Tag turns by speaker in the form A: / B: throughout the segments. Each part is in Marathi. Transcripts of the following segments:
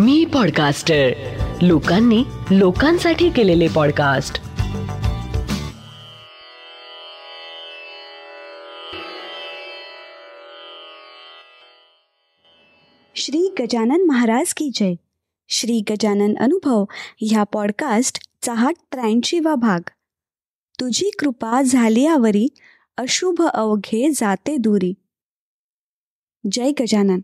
A: मी पॉडकास्टर लोकांनी लोकांसाठी केलेले पॉडकास्ट
B: श्री गजानन महाराज की जय. श्री गजानन अनुभव ह्या पॉडकास्टचा हा त्र्याऐंशीवा भाग. तुझी कृपा झालियावरी अशुभ अवघे जाते दुरी. जय गजानन.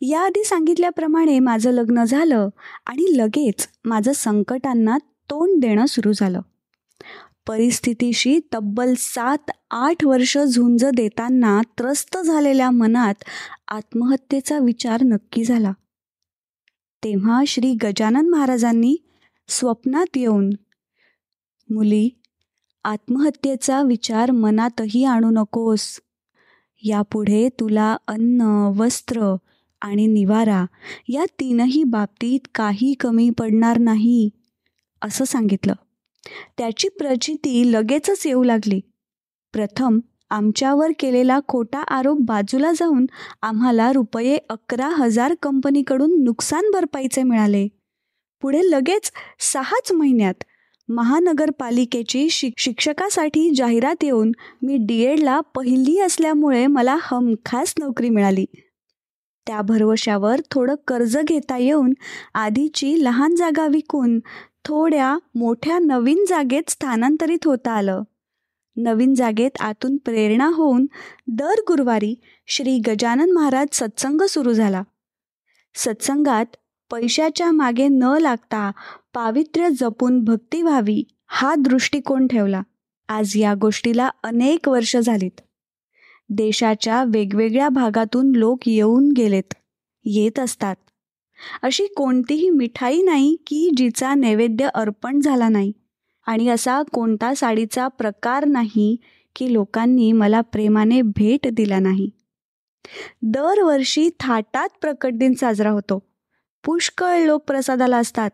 B: याआधी सांगितल्याप्रमाणे माझं लग्न झालं आणि लगेच माझं संकटांना तोंड देणं सुरू झालं. परिस्थितीशी तब्बल सात आठ वर्ष झुंज देताना त्रस्त झालेल्या मनात आत्महत्येचा विचार नक्की झाला. तेव्हा श्री गजानन महाराजांनी स्वप्नात येऊन मुली आत्महत्येचा विचार मनातही आणू नकोस. यापुढे तुला अन्न वस्त्र आणि निवारा या तीनही बाबतीत काही कमी पडणार नाही असं सांगितलं. त्याची प्रचिती लगेचच येऊ लागली. प्रथम आमच्यावर केलेला खोटा आरोप बाजूला जाऊन आम्हाला रुपये अकरा हजार कंपनीकडून नुकसान भरपाईचे मिळाले. पुढे लगेच सहाच महिन्यात महानगरपालिकेची शिक शिक्षकासाठी जाहिरात येऊन मी डी एडला पहिली असल्यामुळे मला हमखास नोकरी मिळाली. त्या भरवशावर थोडं कर्ज घेता येऊन आधीची लहान जागा विकून थोड्या मोठ्या नवीन जागेत स्थानांतरित होता आलं. नवीन जागेत आतून प्रेरणा होऊन दर गुरुवारी श्री गजानन महाराज सत्संग सुरू झाला. सत्संगात पैशाच्या मागे न लागता पावित्र्य जपून भक्ती व्हावी हा दृष्टिकोन ठेवला. आज या गोष्टीला अनेक वर्ष झालीत. देशाच्या वेगवेगळ्या भागातून लोक येऊन गेलेत येत असतात. अशी कोणतीही मिठाई नाही की जिचा नैवेद्य अर्पण झाला नाही आणि असा कोणता साडीचा प्रकार नाही की लोकांनी मला प्रेमाने भेट दिला नाही. दरवर्षी थाटात प्रकट दिन साजरा होतो. पुष्कळ लोक प्रसादाला असतात.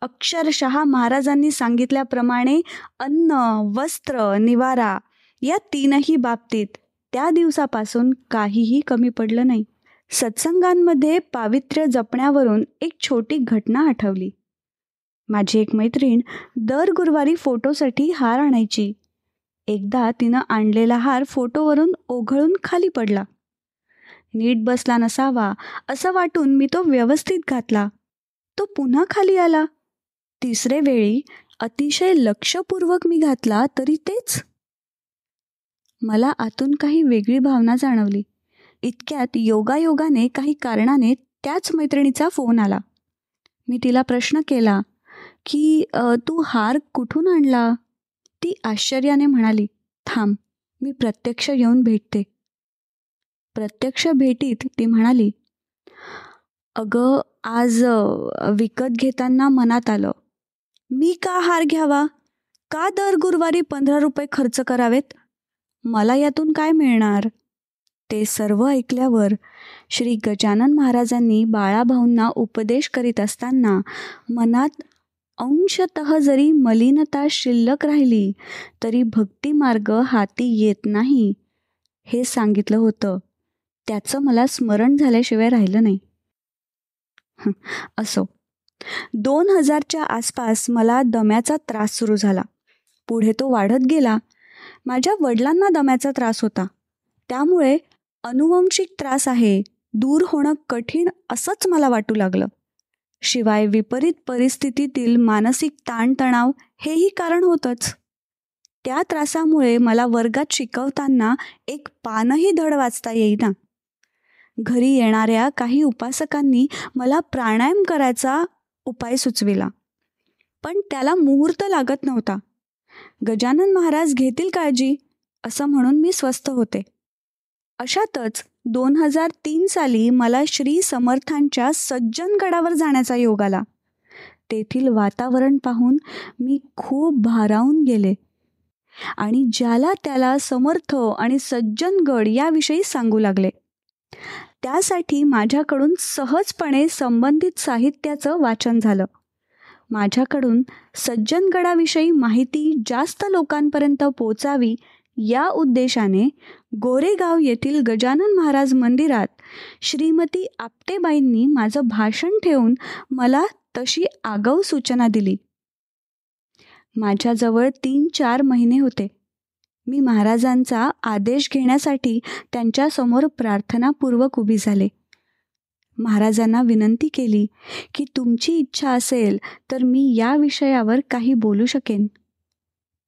B: अक्षरशः महाराजांनी सांगितल्याप्रमाणे अन्न वस्त्र निवारा या तीनही बाबतीत त्या दिवसापासून काहीही कमी पडलं नाही. सत्संगांमध्ये पावित्र्य जपण्यावरून एक छोटी घटना आठवली. माझी एक मैत्रीण दर गुरुवारी फोटोसाठी हार आणायची. एकदा तिनं आणलेला हार फोटोवरून ओघळून खाली पडला. नीट बसला नसावा असं वाटून मी तो व्यवस्थित घातला. तो पुन्हा खाली आला. तिसरे वेळी अतिशय लक्षपूर्वक मी घातला तरी तेच मला आतून काही वेगळी भावना जाणवली. इतक्यात योगायोगाने काही कारणाने त्याच मैत्रिणीचा फोन आला. मी तिला प्रश्न केला की तू हार कुठून आणला? ती आश्चर्याने म्हणाली थांब मी प्रत्यक्ष येऊन भेटते. प्रत्यक्ष भेटीत ती म्हणाली अगं आज विकत घेताना मनात आलं. मी का हार घ्यावा? का दर गुरुवारी पंधरा रुपये खर्च करावेत? मला यातून काय मिळणार? ते सर्व ऐकल्यावर श्री गजानन महाराजांनी बाळाभाऊंना उपदेश करीत असताना मनात अंशत जरी मलिनता शिल्लक राहिली तरी भक्तिमार्ग हाती येत नाही हे सांगितलं होतं. त्याचं मला स्मरण झाल्याशिवाय राहिलं नाही. असो. दोन हजारच्या आसपास मला दम्याचा त्रास सुरू झाला. पुढे तो वाढत गेला. माझ्या वडिलांना दम्याचा त्रास होता. त्यामुळे अनुवंशिक त्रास आहे दूर होणं कठीण असंच मला वाटू लागलं. शिवाय विपरीत परिस्थितीतील मानसिक ताणतणाव हेही कारण होतंच. त्या त्रासामुळे मला वर्गात शिकवताना एक पानही धड वाचता येईना. घरी येणाऱ्या काही उपासकांनी मला प्राणायाम करायचा उपाय सुचविला. पण त्याला मुहूर्त लागत नव्हता. गजानन महाराज घेतील काळजी असं म्हणून मी स्वस्थ होते. अशातच दोन हजार तीन साली मला श्री समर्थांच्या सज्जनगडावर जाण्याचा योग आला. तेथील वातावरण पाहून मी खूप भारावून गेले आणि ज्याला त्याला समर्थ आणि सज्जनगड याविषयी सांगू लागले. त्यासाठी माझ्याकडून सहजपणे संबंधित साहित्याचं वाचन झालं. माझ्याकडून सज्जनगडाविषयी माहिती जास्त लोकांपर्यंत पोचावी या उद्देशाने गोरेगाव येथील गजानन महाराज मंदिरात श्रीमती आपटेबाईंनी माझं भाषण ठेवून मला तशी आगाऊ सूचना दिली. माझ्याजवळ तीन चार महिने होते. मी महाराजांचा आदेश घेण्यासाठी त्यांच्यासमोर प्रार्थनापूर्वक उभी झाले. महाराजांना विनंती केली की तुमची इच्छा असेल तर मी या विषयावर काही बोलू शकेन.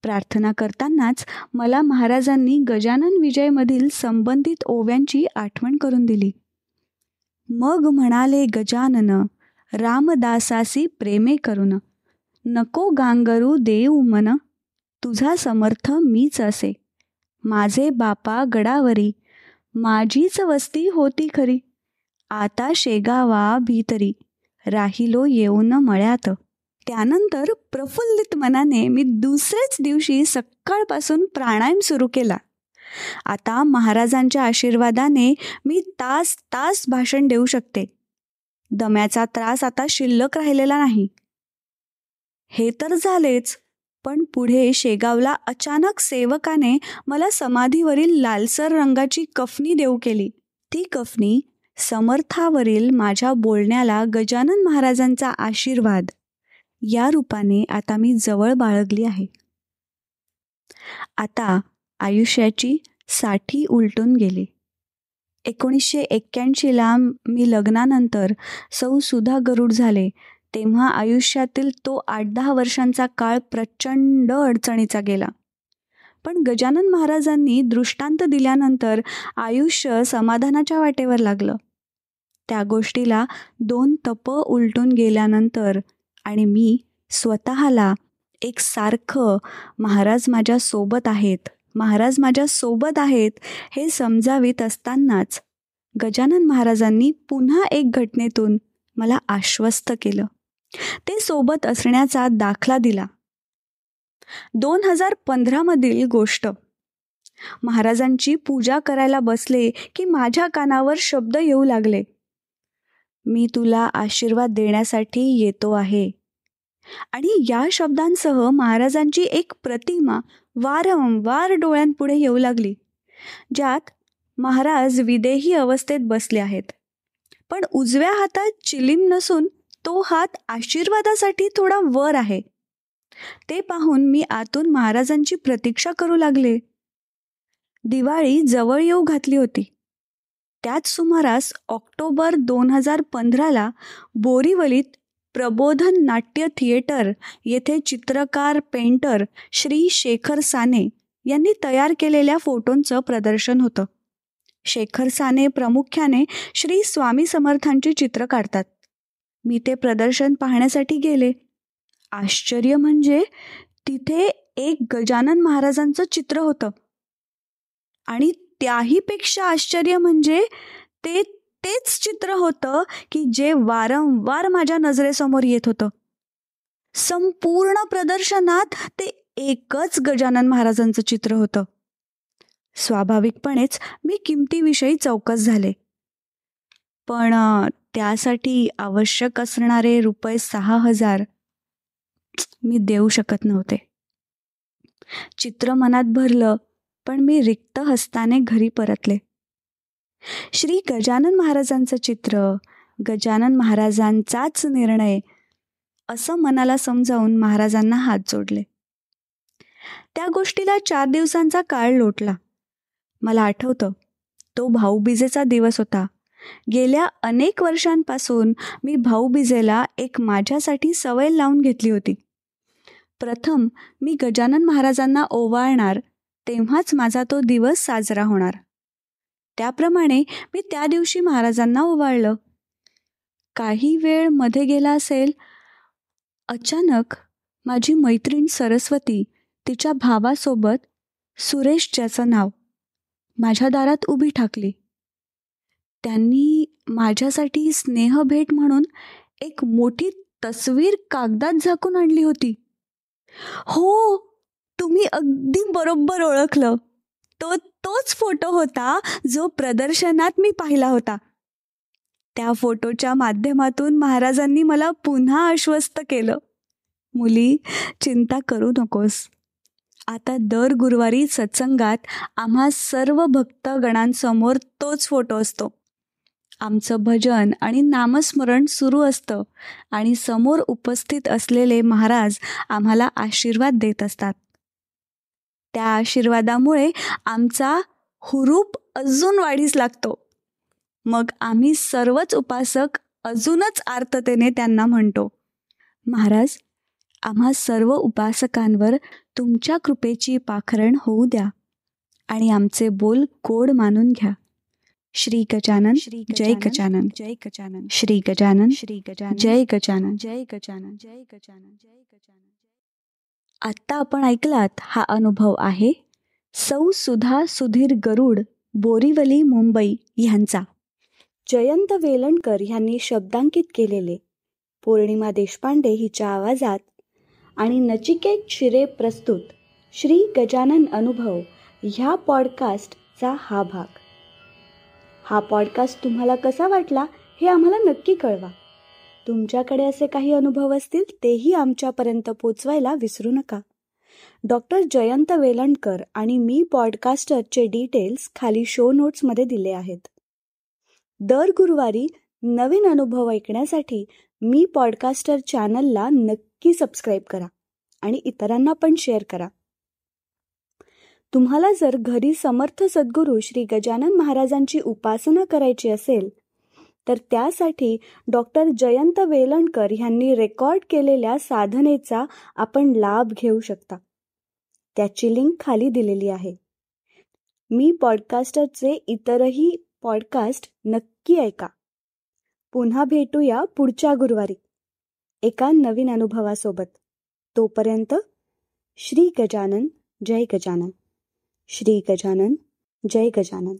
B: प्रार्थना करतानाच मला महाराजांनी गजानन विजयमधील संबंधित ओव्यांची आठवण करून दिली. मग म्हणाले गजानन रामदासासी प्रेमे करून नको गांगरू देऊ मन तुझा समर्थ मीच असे. माझे बापा गडावरी माझीच वस्ती होती खरी. आता शेगावा भीतरी. राहिलो येऊन मळ्यात. त्यानंतर प्रफुल्लित मनाने मी दुसऱ्याच दिवशी सकाळपासून प्राणायाम सुरू केला. आता महाराजांच्या आशीर्वादाने मी तास तास भाषण देऊ शकते. दम्याचा त्रास आता शिल्लक राहिलेला नाही. हे तर झालेच पण पुढे शेगावला अचानक सेवकाने मला समाधीवरील लालसर रंगाची कफनी देऊ केली. ती कफनी समर्थावरील माझ्या बोलण्याला गजानन महाराजांचा आशीर्वाद. या रूपाने आता मी जवळ बाळगली आहे. आता आयुष्याची साठी उलटून गेली. एकोणीसशे एक्क्याऐंशीला मी लग्नानंतर सौ सुधा गरुड झाले तेव्हा आयुष्यातील तो आठ दहा वर्षांचा काळ प्रचंड अडचणीचा गेला. पण गजानन महाराजांनी दृष्टांत दिल्यानंतर आयुष्य समाधानाच्या वाटेवर लागलं. त्या गोष्टीला दोन तप उलटून गेल्यानंतर आणि मी स्वतःला एक सारखं महाराज माझ्या सोबत आहेत महाराज माझ्या सोबत आहेत हे समजावीत असतानाच गजानन महाराजांनी पुन्हा एक घटनेतून मला आश्वस्त केलं. ते सोबत असण्याचा दाखला दिला. दोन हजार पंधरामधील गोष्ट. महाराजांची पूजा करायला बसले की माझ्या कानावर शब्द येऊ लागले. मी तुला आशीर्वाद देण्यासाठी येतो आहे. आणि या शब्दांसह महाराजांची एक प्रतिमा वारंवार डोळ्यांपुढे येऊ लागली ज्यात महाराज विदेही अवस्थेत बसले आहेत. पण उजव्या हातात चिलीम नसून तो हात आशीर्वादासाठी थोडा वर आहे. ते पाहून मी आतून महाराजांची प्रतीक्षा करू लागले. दिवाळी जवळ येऊ घातली होती. त्याच सुमारास ऑक्टोबर दोन हजार पंधराला बोरीवलीत प्रबोधन नाट्य थिएटर येथे चित्रकार पेंटर श्री शेखर साने यांनी तयार केलेल्या फोटोंचं प्रदर्शन होतं. शेखर साने प्रामुख्याने श्री स्वामी समर्थांची चित्र काढतात. मी ते प्रदर्शन पाहण्यासाठी गेले. आश्चर्य म्हणजे तिथे एक गजानन महाराजांचं चित्र होतं. आणि त्याहीपेक्षा आश्चर्य म्हणजे ते तेच चित्र होतं की जे वारंवार माझ्या नजरेसमोर येत होतं. संपूर्ण प्रदर्शनात ते एकच गजानन महाराजांचं चित्र होतं. स्वाभाविकपणेच मी किमतीविषयी चौकस झाले. पण त्यासाठी आवश्यक असणारे रुपये सहा हजार मी देऊ शकत नव्हते. चित्र मनात भरलं पण मी रिक्त हस्ताने घरी परतले. श्री गजानन महाराजांचं चित्र गजानन महाराजांचाच निर्णय असं मनाला समजावून महाराजांना हात जोडले. त्या गोष्टीला चार दिवसांचा काळ लोटला. मला आठवतं तो भाऊबीजेचा दिवस होता. गेल्या अनेक वर्षांपासून मी भाऊबीजेला एक माझ्यासाठी सवय लावून घेतली होती. प्रथम मी गजानन महाराजांना ओवाळणार तेव्हाच माझा तो दिवस साजरा होणार. त्याप्रमाणे मी त्या दिवशी महाराजांना ओवाळलं. काही वेळमध्ये गेला असेल अचानक माझी मैत्रीण सरस्वती तिच्या भावासोबत सुरेश ज्याचं नाव माझ्या दारात उभी ठाकली. त्यांनी माझ्यासाठी स्नेहभेट म्हणून एक मोठी तस्वीर कागदात झाकून आणली होती. हो तुम्ही अगदी बरोबर ओळखलं. तो तोच फोटो होता जो प्रदर्शनात मी पाहिला होता. त्या फोटोच्या माध्यमातून महाराजांनी मला पुन्हा आश्वस्त केलं. मुली चिंता करू नकोस. आता दर गुरुवारी सत्संगात आम्हा सर्व भक्तगणांसमोर तोच फोटो असतो. आमचं भजन आणि नामस्मरण सुरू असतं आणि समोर उपस्थित असलेले महाराज आम्हाला आशीर्वाद देत असतात. त्या आशीर्वादामुळे आमचा हुरूप अजून वाढीस लागतो. मग आम्ही सर्वच उपासक अजूनच आर्ततेने त्यांना म्हणतो महाराज आम्हा सर्व उपासकांवर तुमच्या कृपेची पाखरण होऊ द्या आणि आमचे बोल गोड मानून घ्या. श्री गजानन श्री जय गजानन जय गजानन. श्री गजानन श्री गजानन. जय गजानन. जय गजानन. जय गजानन. जय गजानन. आत्ता आपण ऐकलात हा अनुभव आहे. सौ सुधा सुधीर गरुड बोरीवली मुंबई ह्यांचा जयंत वेलणकर ह्यांनी शब्दांकित केलेले. पौर्णिमा देशपांडे हिच्या आवाजात. आणि नचिकेत शिरे प्रस्तुत. श्री गजानन अनुभव ह्या पॉडकास्टचा हा भाग. हा पॉडकास्ट तुम्हाला कसा वाटला हे आम्हाला नक्की कळवा. तुमच्याकडे असे काही अनुभव असतील तेही आमच्यापर्यंत पोचवायला विसरू नका. डॉक्टर जयंत वेलणकर आणि मी पॉडकास्टरचे डिटेल्स खाली शो नोट्समध्ये दिले आहेत. दर गुरुवारी नवीन अनुभव ऐकण्यासाठी मी पॉडकास्टर चॅनलला नक्की सबस्क्राईब करा आणि इतरांना पण शेअर करा. तुम्हाला जर घरी समर्थ सद्गुरू श्री गजानन महाराजांची उपासना करायची असेल तर त्यासाठी डॉक्टर जयंत वेलणकर यांनी रेकॉर्ड केलेल्या साधनेचा आपण लाभ घेऊ शकता. त्याची लिंक खाली दिलेली आहे. मी पॉडकास्टरचे इतरही पॉडकास्ट नक्की ऐका. पुन्हा भेटूया पुढच्या गुरुवारी एका नवीन अनुभवासोबत. तोपर्यंत श्री गजानन जय गजानन. श्री गजानन जय गजानन.